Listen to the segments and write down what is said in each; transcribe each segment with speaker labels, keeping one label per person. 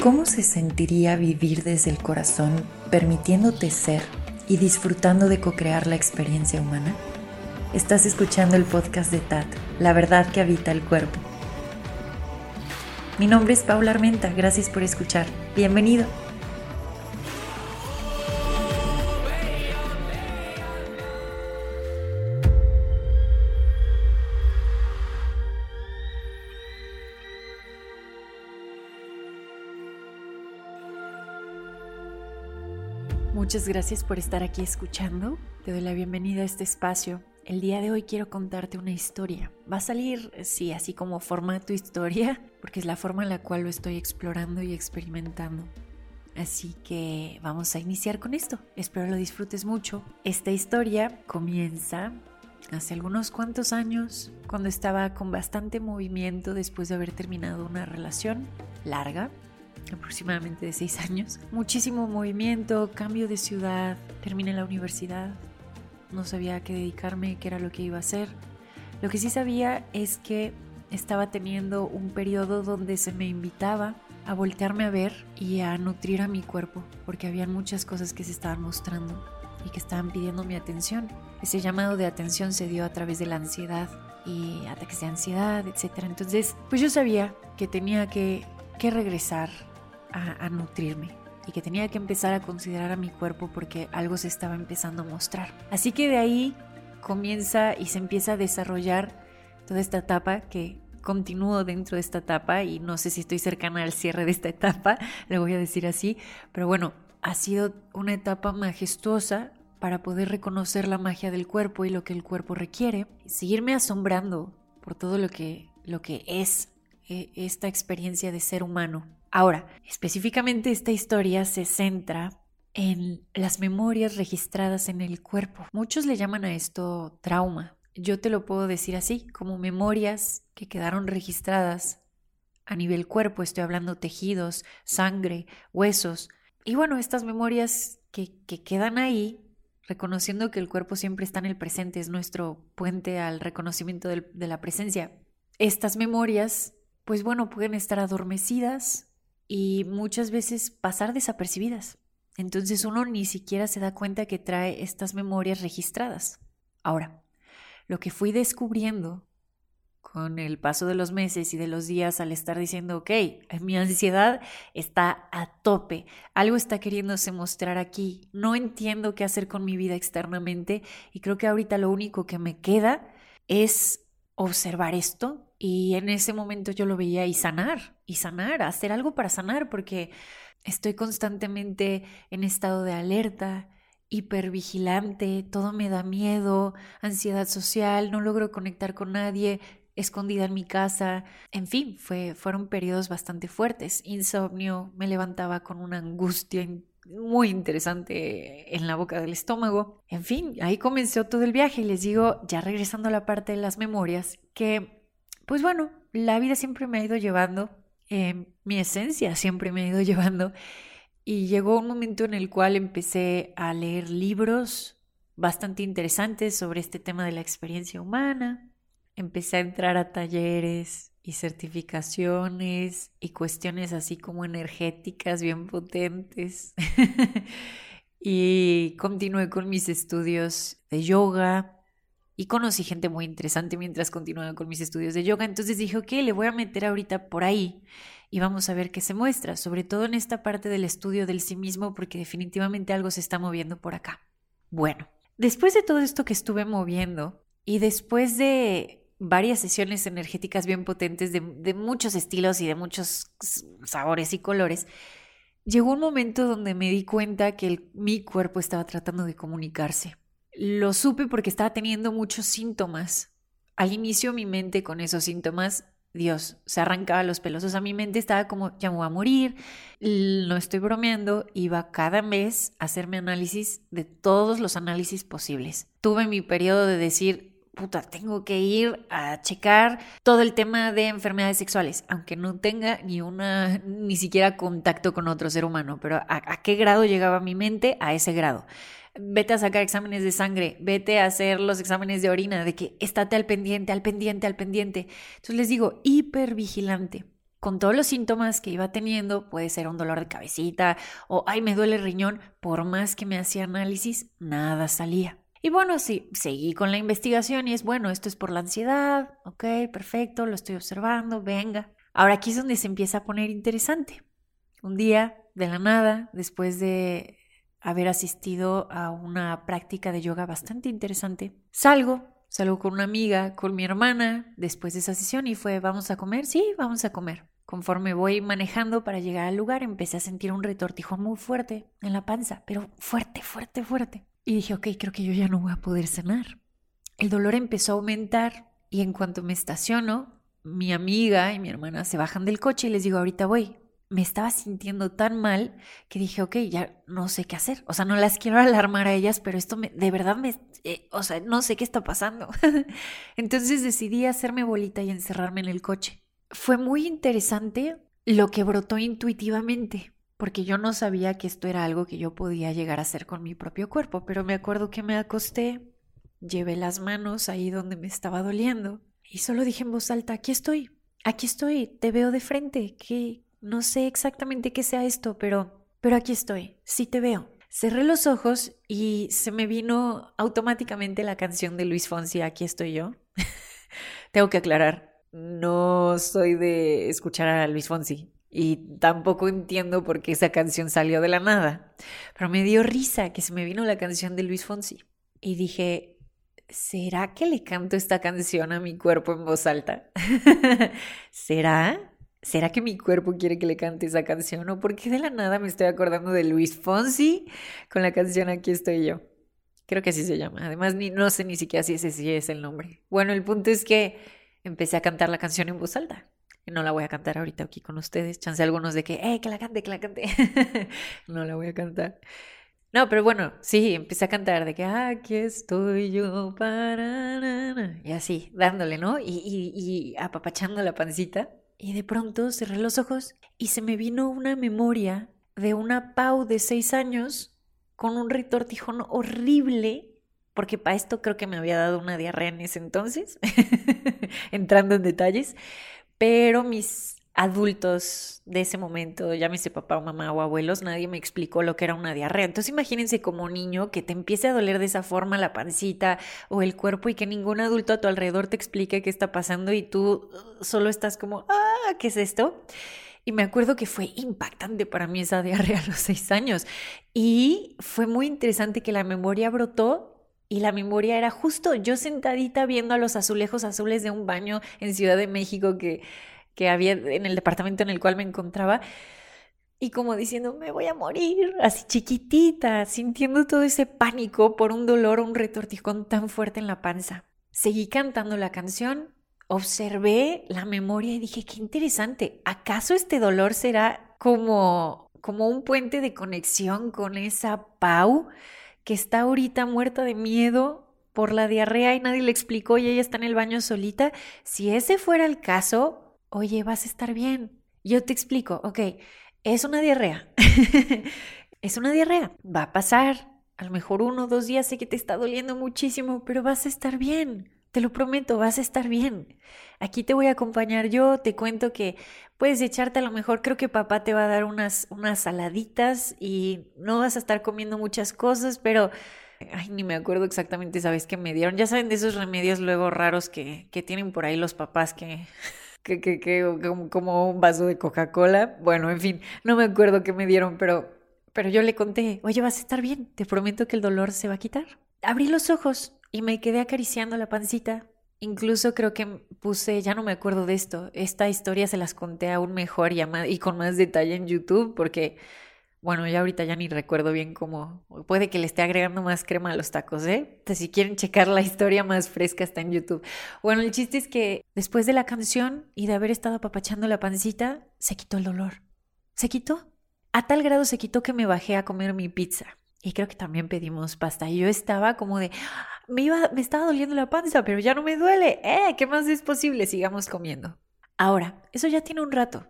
Speaker 1: ¿Cómo se sentiría vivir desde el corazón, permitiéndote ser y disfrutando de co-crear la experiencia humana? Estás escuchando el podcast de TAT, La verdad que habita el cuerpo. Mi nombre es Paula Armenta, gracias por escuchar. Bienvenido. Muchas gracias por estar aquí escuchando. Te doy la bienvenida a este espacio. El día de hoy quiero contarte una historia. Va a salir, sí, así como forma tu historia, porque es la forma en la cual lo estoy explorando y experimentando. Así que vamos a iniciar con esto. Espero lo disfrutes mucho. Esta historia comienza hace algunos cuantos años, cuando estaba con bastante movimiento después de haber terminado una relación larga, aproximadamente de seis años. Muchísimo movimiento, cambio de ciudad, terminé la universidad, no sabía a qué dedicarme, qué era lo que iba a hacer. Lo que sí sabía es que estaba teniendo un periodo donde se me invitaba a voltearme a ver y a nutrir a mi cuerpo, porque había muchas cosas que se estaban mostrando y que estaban pidiendo mi atención. Ese llamado de atención se dio a través de la ansiedad y ataques de ansiedad, etc. Entonces, pues yo sabía que tenía que, que regresar a, nutrirme y que tenía que empezar a considerar a mi cuerpo porque algo se estaba empezando a mostrar. Así que de ahí comienza y se empieza a desarrollar toda esta etapa que continúo dentro de esta etapa y no sé si estoy cercana al cierre de esta etapa, le voy a decir así, pero bueno, ha sido una etapa majestuosa para poder reconocer la magia del cuerpo y lo que el cuerpo requiere, seguirme asombrando por todo lo que, lo que es eh, esta experiencia de ser humano Ahora, específicamente esta historia se centra en las memorias registradas en el cuerpo. Muchos le llaman a esto trauma. Yo te lo puedo decir así, como memorias que quedaron registradas a nivel cuerpo. Estoy hablando tejidos, sangre, huesos. Y bueno, estas memorias que, quedan ahí, reconociendo que el cuerpo siempre está en el presente, es nuestro puente al reconocimiento de la presencia. Estas memorias, pues bueno, pueden estar adormecidas y muchas veces pasar desapercibidas. Entonces uno ni siquiera se da cuenta que trae estas memorias registradas. Ahora, lo que fui descubriendo con el paso de los meses y de los días al estar diciendo, ok, mi ansiedad está a tope, algo está queriéndose mostrar aquí, no entiendo qué hacer con mi vida externamente y creo que ahorita lo único que me queda es observar esto y en ese momento yo lo veía y sanar, y sanar, hacer algo para sanar, porque estoy constantemente en estado de alerta, hipervigilante, todo me da miedo, ansiedad social, no logro conectar con nadie, escondida en mi casa, en fin, fue, fueron periodos bastante fuertes, insomnio, me levantaba con una angustia muy interesante en la boca del estómago. En fin, ahí comenzó todo el viaje y les digo, ya regresando a la parte de las memorias, que pues bueno, la vida siempre me ha ido llevando, eh, mi esencia siempre me ha ido llevando y llegó un momento en el cual empecé a leer libros bastante interesantes sobre este tema de la experiencia humana. Empecé a entrar a talleres y certificaciones y cuestiones así como energéticas bien potentes. y continué con mis estudios de yoga y conocí gente muy interesante mientras continuaba con mis estudios de yoga. Entonces dije, ok, le voy a meter ahorita por ahí y vamos a ver qué se muestra, sobre todo en esta parte del estudio del sí mismo, porque definitivamente algo se está moviendo por acá. Bueno, después de todo esto que estuve moviendo y después de varias sesiones energéticas bien potentes de, muchos estilos y de muchos sabores y colores, llegó un momento donde me di cuenta que mi cuerpo estaba tratando de comunicarse. Lo supe porque estaba teniendo muchos síntomas. Al inicio mi mente con esos síntomas, Dios, se arrancaba los pelos. O sea, mi mente estaba como, ya me voy a morir, no estoy bromeando, iba cada mes a hacerme análisis de todos los análisis posibles. Tuve mi periodo de decir, puta, tengo que ir a checar todo el tema de enfermedades sexuales, aunque no tenga ni una, ni siquiera contacto con otro ser humano, pero ¿a, qué grado llegaba mi mente? A ese grado. Vete a sacar exámenes de sangre, vete a hacer los exámenes de orina, de que estate al pendiente, al pendiente, al pendiente. Entonces les digo, hipervigilante. con todos los síntomas que iba teniendo, puede ser un dolor de cabecita o ay, me duele el riñón, por más que me hacía análisis, nada salía. Y bueno, sí, seguí con la investigación y es bueno, esto es por la ansiedad, ok, perfecto, lo estoy observando, venga. Ahora aquí es donde se empieza a poner interesante. Un día, de la nada, después de haber asistido a una práctica de yoga bastante interesante, salgo Salgo con una amiga, con mi hermana, después de esa sesión y fue, ¿vamos a comer? Sí, vamos a comer. Conforme voy manejando para llegar al lugar, empecé a sentir un retortijón muy fuerte en la panza, pero fuerte, fuerte, fuerte. Y dije, ok, creo que yo ya no voy a poder cenar. El dolor empezó a aumentar y en cuanto me estaciono, mi amiga y mi hermana se bajan del coche y les digo, ahorita voy me estaba sintiendo tan mal que dije, ok, ya no sé qué hacer. O sea, no las quiero alarmar a ellas, pero esto me, de verdad me, eh, o sea, no sé qué está pasando. Entonces decidí hacerme bolita y encerrarme en el coche. Fue muy interesante lo que brotó intuitivamente, porque yo no sabía que esto era algo que yo podía llegar a hacer con mi propio cuerpo, pero me acuerdo que me acosté, llevé las manos ahí donde me estaba doliendo y solo dije en voz alta, aquí estoy, aquí estoy, te veo de frente, ¿qué, no sé exactamente qué sea esto, pero, pero aquí estoy, sí te veo. Cerré los ojos y se me vino automáticamente la canción de Luis Fonsi, Aquí estoy yo. Tengo que aclarar, no soy de escuchar a Luis Fonsi y tampoco entiendo por qué esa canción salió de la nada, pero me dio risa que se me vino la canción de Luis Fonsi y dije, ¿será que le canto esta canción a mi cuerpo en voz alta? ¿Será? ¿será que mi cuerpo quiere que le cante esa canción? ¿O por qué de la nada me estoy acordando de Luis Fonsi con la canción Aquí estoy yo? Creo que así se llama. Además, ni, no sé ni siquiera si ese sí es el nombre. Bueno, el punto es que empecé a cantar la canción en voz alta. No la voy a cantar ahorita aquí con ustedes. Chance algunos de que, ¡eh, que la cante, que la cante! no la voy a cantar. No, pero bueno, sí, empecé a cantar de que aquí estoy yo para... Y así, dándole, ¿no? Y, y, y apapachando la pancita. Y de pronto cerré los ojos y se me vino una memoria de una Pau de seis años con un retortijón horrible, porque para esto creo que me había dado una diarrea en ese entonces, entrando en detalles, pero mis adultos de ese momento, llámese papá o mamá o abuelos, nadie me explicó lo que era una diarrea. Entonces imagínense como niño que te empiece a doler de esa forma la pancita o el cuerpo y que ningún adulto a tu alrededor te explique qué está pasando y tú uh, solo estás como, ah, ¿qué es esto? Y me acuerdo que fue impactante para mí esa diarrea a los seis años. Y fue muy interesante que la memoria brotó y la memoria era justo yo sentadita viendo a los azulejos azules de un baño en Ciudad de México que que había en el departamento en el cual me encontraba y como diciendo, me voy a morir, así chiquitita, sintiendo todo ese pánico por un dolor o un retortijón tan fuerte en la panza. Seguí cantando la canción, observé la memoria y dije, qué interesante, ¿acaso este dolor será como, como un puente de conexión con esa Pau que está ahorita muerta de miedo por la diarrea y nadie le explicó y ella está en el baño solita? Si ese fuera el caso, oye, vas a estar bien. Yo te explico, ok, es una diarrea. es una diarrea, va a pasar. A lo mejor uno o dos días sé que te está doliendo muchísimo, pero vas a estar bien. Te lo prometo, vas a estar bien. Aquí te voy a acompañar yo, te cuento que puedes echarte a lo mejor, creo que papá te va a dar unas, unas saladitas y no vas a estar comiendo muchas cosas, pero ay, ni me acuerdo exactamente, ¿sabes qué me dieron? Ya saben de esos remedios luego raros que, que tienen por ahí los papás que que, que, que como un vaso de Coca-Cola. Bueno, en fin, no me acuerdo qué me dieron, pero, pero yo le conté, oye, vas a estar bien, te prometo que el dolor se va a quitar. Abrí los ojos y me quedé acariciando la pancita. Incluso creo que puse, ya no me acuerdo de esto, esta historia se las conté aún mejor y, y con más detalle en YouTube porque bueno, ya ahorita ya ni recuerdo bien cómo. Puede que le esté agregando más crema a los tacos, ¿eh? Si quieren checar la historia más fresca, está en YouTube. Bueno, el chiste es que después de la canción y de haber estado apapachando la pancita, se quitó el dolor. ¿Se quitó? A tal grado se quitó que me bajé a comer mi pizza. Y creo que también pedimos pasta. Y yo estaba como de, me, iba, me estaba doliendo la panza, pero ya no me duele. ¿Eh? ¿Qué más es posible? Sigamos comiendo. Ahora, eso ya tiene un rato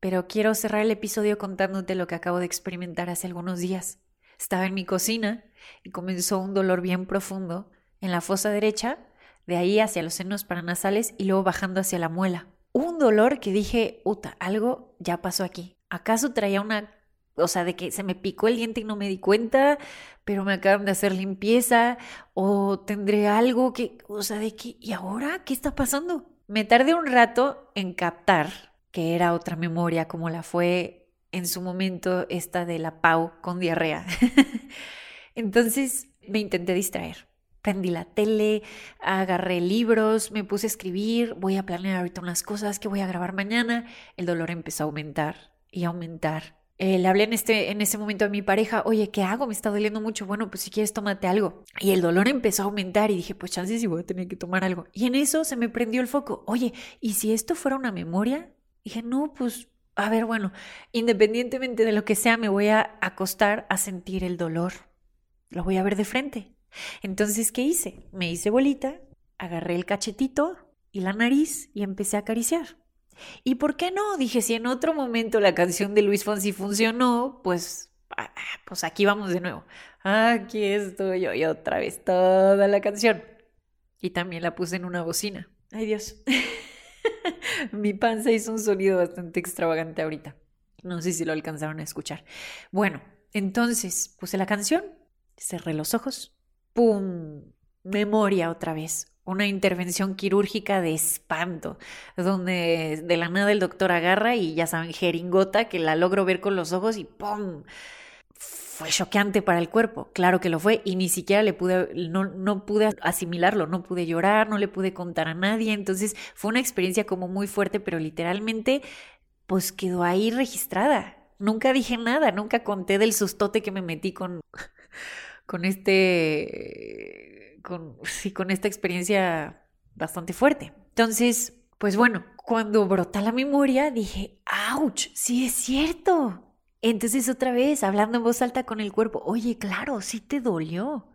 Speaker 1: pero quiero cerrar el episodio contándote lo que acabo de experimentar hace algunos días. Estaba en mi cocina y comenzó un dolor bien profundo en la fosa derecha, de ahí hacia los senos paranasales y luego bajando hacia la muela. un dolor que dije, puta, algo ya pasó aquí. ¿Acaso traía una, o sea, de que se me picó el diente y no me di cuenta, pero me acaban de hacer limpieza? ¿O tendré algo que, o sea, de que, ¿y ahora qué está pasando? Me tardé un rato en captar que era otra memoria como la fue en su momento esta de la Pau con diarrea. Entonces me intenté distraer prendí la tele, agarré libros, me puse a escribir, voy a planear ahorita unas cosas que voy a grabar mañana. El dolor empezó a aumentar y aumentar. Eh, le hablé en, este, en ese momento a mi pareja, oye, ¿qué hago? Me está doliendo mucho. Bueno, pues si quieres, tómate algo. Y el dolor empezó a aumentar y dije, pues chances si voy a tener que tomar algo. Y en eso se me prendió el foco. Oye, ¿y si esto fuera una memoria? Dije, no, pues, a ver, bueno, independientemente de lo que sea, me voy a acostar a sentir el dolor. Lo voy a ver de frente. Entonces, ¿qué hice? Me hice bolita, agarré el cachetito y la nariz y empecé a acariciar. ¿Y por qué no? Dije, si en otro momento la canción de Luis Fonsi funcionó, pues, ah, pues aquí vamos de nuevo. Aquí estoy yo y otra vez toda la canción. Y también la puse en una bocina. Ay Dios. Mi panza hizo un sonido bastante extravagante ahorita. No sé si lo alcanzaron a escuchar. Bueno, entonces puse la canción, cerré los ojos ¡pum! Memoria otra vez. Una intervención quirúrgica de espanto, donde de la nada el doctor agarra y ya saben, jeringota, que la logro ver con los ojos y ¡pum! Fue choqueante para el cuerpo, claro que lo fue, y ni siquiera le pude, no, no pude asimilarlo, no pude llorar, no le pude contar a nadie, entonces fue una experiencia como muy fuerte, pero literalmente pues quedó ahí registrada. Nunca dije nada, nunca conté del sustote que me metí con con este, con, con esta experiencia bastante fuerte. Entonces, pues bueno, cuando brota la memoria, dije, ¡ouch! Sí es cierto. Entonces otra vez, hablando en voz alta con el cuerpo, oye, claro, sí te dolió.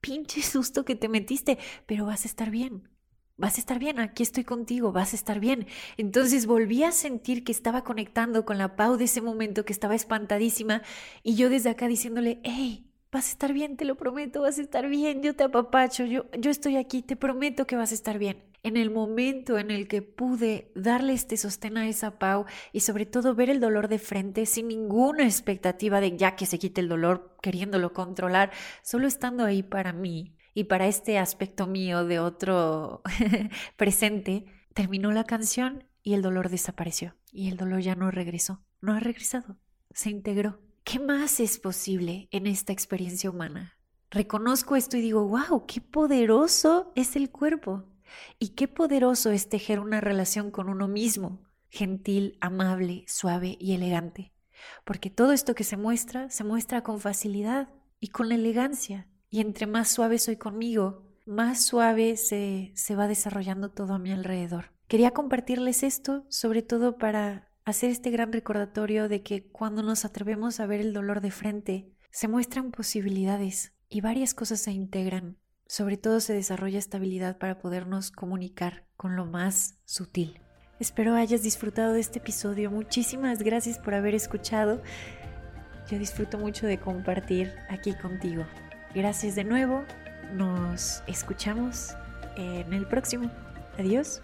Speaker 1: Pinche susto que te metiste, pero vas a estar bien. Vas a estar bien, aquí estoy contigo, vas a estar bien. Entonces volví a sentir que estaba conectando con la Pau de ese momento, que estaba espantadísima, y yo desde acá diciéndole, hey, vas a estar bien, te lo prometo, vas a estar bien, yo te apapacho, yo, yo estoy aquí, te prometo que vas a estar bien. En el momento en el que pude darle este sostén a esa Pau y sobre todo ver el dolor de frente sin ninguna expectativa de ya que se quite el dolor, queriéndolo controlar, solo estando ahí para mí y para este aspecto mío de otro presente, terminó la canción y el dolor desapareció. Y el dolor ya no regresó, no ha regresado, se integró. ¿Qué más es posible en esta experiencia humana? Reconozco esto y digo, wow, qué poderoso es el cuerpo y qué poderoso es tejer una relación con uno mismo, gentil, amable, suave y elegante. Porque todo esto que se muestra, se muestra con facilidad y con elegancia. Y entre más suave soy conmigo, más suave se, se va desarrollando todo a mi alrededor. Quería compartirles esto, sobre todo para hacer este gran recordatorio de que cuando nos atrevemos a ver el dolor de frente, se muestran posibilidades y varias cosas se integran. Sobre todo se desarrolla estabilidad para podernos comunicar con lo más sutil. Espero hayas disfrutado de este episodio. Muchísimas gracias por haber escuchado. Yo disfruto mucho de compartir aquí contigo. Gracias de nuevo. Nos escuchamos en el próximo. Adiós.